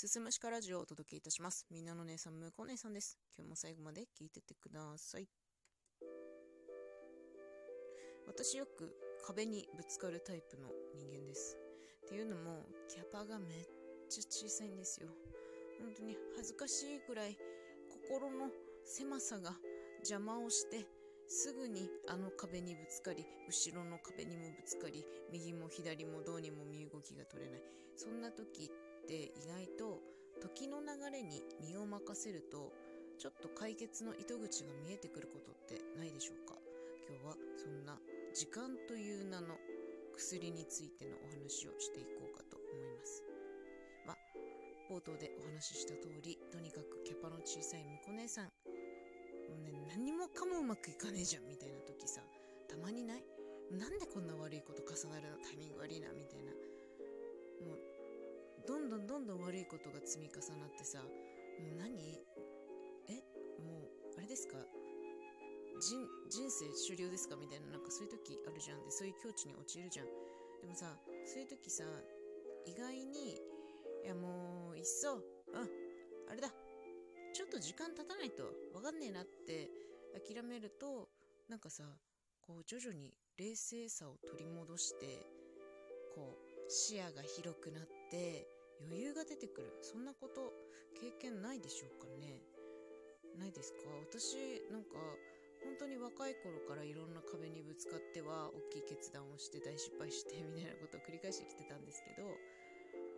すすむしかラジオをお届けいたします。みんなの姉さん、むこ姉さんです。今日も最後まで聞いてってください。私よく壁にぶつかるタイプの人間です。っていうのも、キャパがめっちゃ小さいんですよ。本当に恥ずかしいぐらい心の狭さが邪魔をして、すぐにあの壁にぶつかり、後ろの壁にもぶつかり、右も左もどうにも身動きが取れない。そんな時って意外と時の流れに身を任せると、ちょっと解決の糸口が見えてくることってないでしょうか？今日はそんな時間という名の薬についてのお話をしていこうかと思います。まあ、冒頭でお話しした通り、とにかくキャパの小さい婿姉さん、もうね、何もかもうまくいかねえじゃんみたいな時さ、たまにない？なんでこんな悪いこと重なるの？タイミング悪いなみたいな。どんどんどんどん悪いことが積み重なってさ、もう何？え？もう、あれですか？人人生終了ですか？みたいななんかそういう時あるじゃん。でそういう境地に陥るじゃん。でもさそういう時さ意外にいやもういっそうんあれだ。ちょっと時間経たないと分かんねえなって諦めるとなんかさこう徐々に冷静さを取り戻してこう視野が広くなって余裕が出てくる。そんなこと経験ないでしょうかね。ないですか？私なんか本当に若い頃からいろんな壁にぶつかっては大きい決断をして大失敗してみたいなことを繰り返してきてたんですけど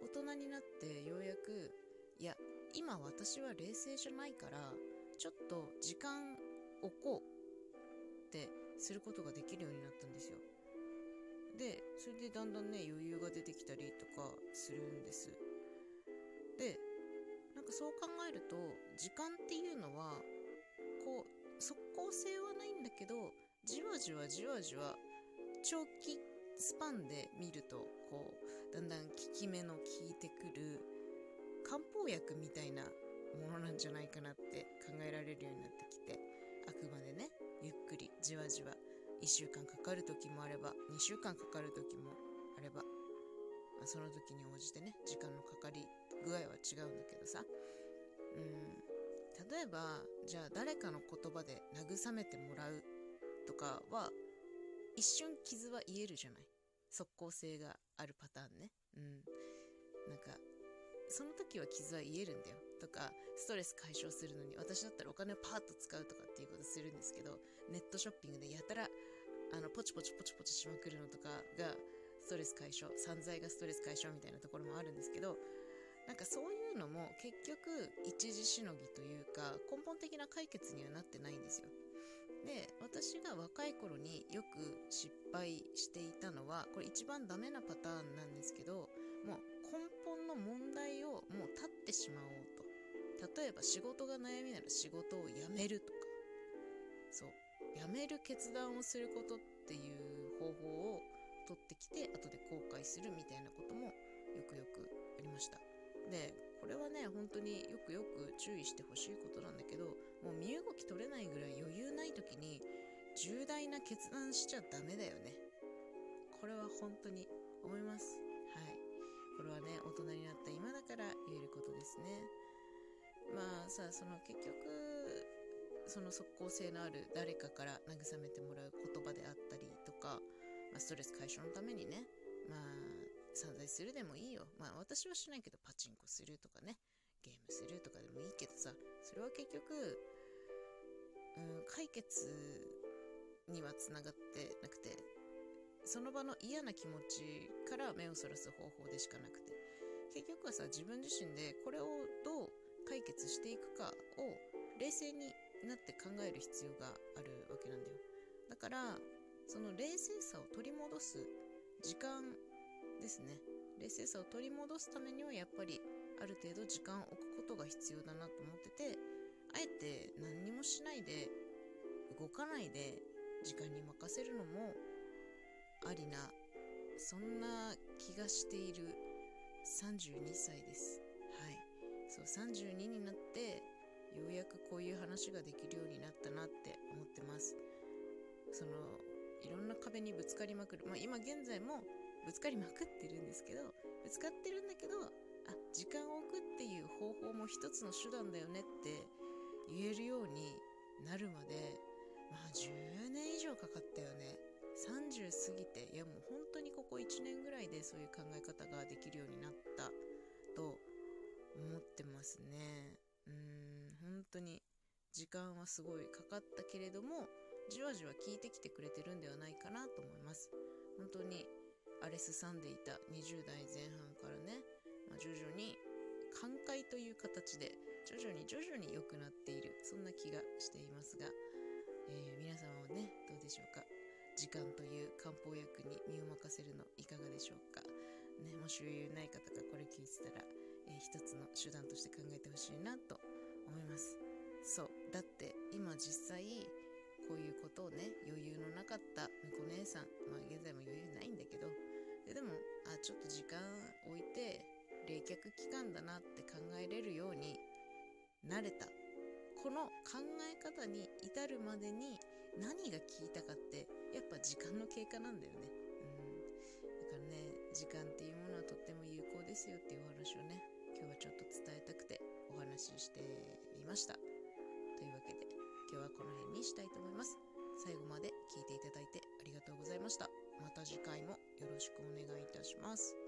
大人になってようやくいや今私は冷静じゃないからちょっと時間置こうってすることができるようになったんですよ。でそれでだんだんね余裕が出てきたりとかするんです。でなんかそう考えると時間っていうのはこう即効性はないんだけどじわじわじわじわ長期スパンで見るとこうだんだん効き目の効いてくる漢方薬みたいなものなんじゃないかなって考えられるようになってきてあくまでねゆっくりじわじわ1週間かかる時もあれば2週間かかる時もあれば、まあ、その時に応じてね時間のかかり具合は違うんだけどさ。うん。例えばじゃあ誰かの言葉で慰めてもらうとかは一瞬傷は癒えるじゃない？即効性があるパターンね。うん。なんかその時は傷は癒えるんだよ。とかストレス解消するのに私だったらお金をパーッと使うとかっていうことするんですけどネットショッピングでやたらあのポチポチポチポチしまくるのとかがストレス解消散財がストレス解消みたいなところもあるんですけどなんかそういうのも結局一時しのぎというか根本的な解決にはなってないんですよ。で私が若い頃によく失敗していたのはこれ一番ダメなパターンなんですけどもう根本の問題をもう立ってしまおうと。例えば仕事が悩みなら仕事を辞めるとか。そう。辞める決断をすることっていう方法を取ってきて後で後悔するみたいなこともでこれはね本当によくよく注意してほしいことなんだけどもう身動き取れないぐらい余裕ない時に重大な決断しちゃダメだよね。これは本当に思います。はい。これはね大人になった今だから言えることですね。まあさその結局その即効性のある誰かから慰めてもらう言葉であったりとか、まあ、ストレス解消のためにねまあ散財するでもいいよ。まあ私はしないけどパチンコするとかね、ゲームするとかでもいいけどさ、それは結局、うん、解決にはつながってなくて、その場の嫌な気持ちから目をそらす方法でしかなくて、結局はさ、自分自身でこれをどう解決していくかを冷静になって考える必要があるわけなんだよ。だから、その冷静さを取り戻す時間ですね。冷静さを取り戻すためにはやっぱりある程度時間を置くことが必要だなと思っててあえて何にもしないで動かないで時間に任せるのもありなそんな気がしている32歳です。はい。そう32になってようやくこういう話ができるようになったなって思ってます。そのいろんな壁にぶつかりまくる。まあ今現在もぶつかりまくってるんですけどぶつかってるんだけどあ時間を置くっていう方法も一つの手段だよねって言えるようになるまでまあ10年以上かかったよね。30過ぎていやもう本当にここ1年ぐらいでそういう考え方ができるようになったと思ってますね。うん本当に時間はすごいかかったけれどもじわじわ効いてきてくれてるんではないかなと思います。本当に荒れすさんでいた20代前半からね、まあ、徐々に寛解という形で徐々に徐々に良くなっているそんな気がしていますが、えー、皆様はねどうでしょうか？時間という漢方薬に身を任せるのいかがでしょうか、ね、もし余裕ない方がこれ聞いてたら、えー、一つの手段として考えてほしいなと思います。そうだって今実際こういうことをね余裕のなかった婿姉さんまあ現在も余裕ないんだけどででもあちょっと時間置いて冷却期間だなって考えれるようになれたこの考え方に至るまでに何が聞いたかってやっぱ時間の経過なんだよね。うん、だからね時間っていうものはとっても有効ですよっていうお話をね今日はちょっと伝えたくてお話ししてみました。というわけで今日はこの辺にしたいと思います。最後まで聞いていただいてありがとうございました。また次回もよろしくお願いいたします。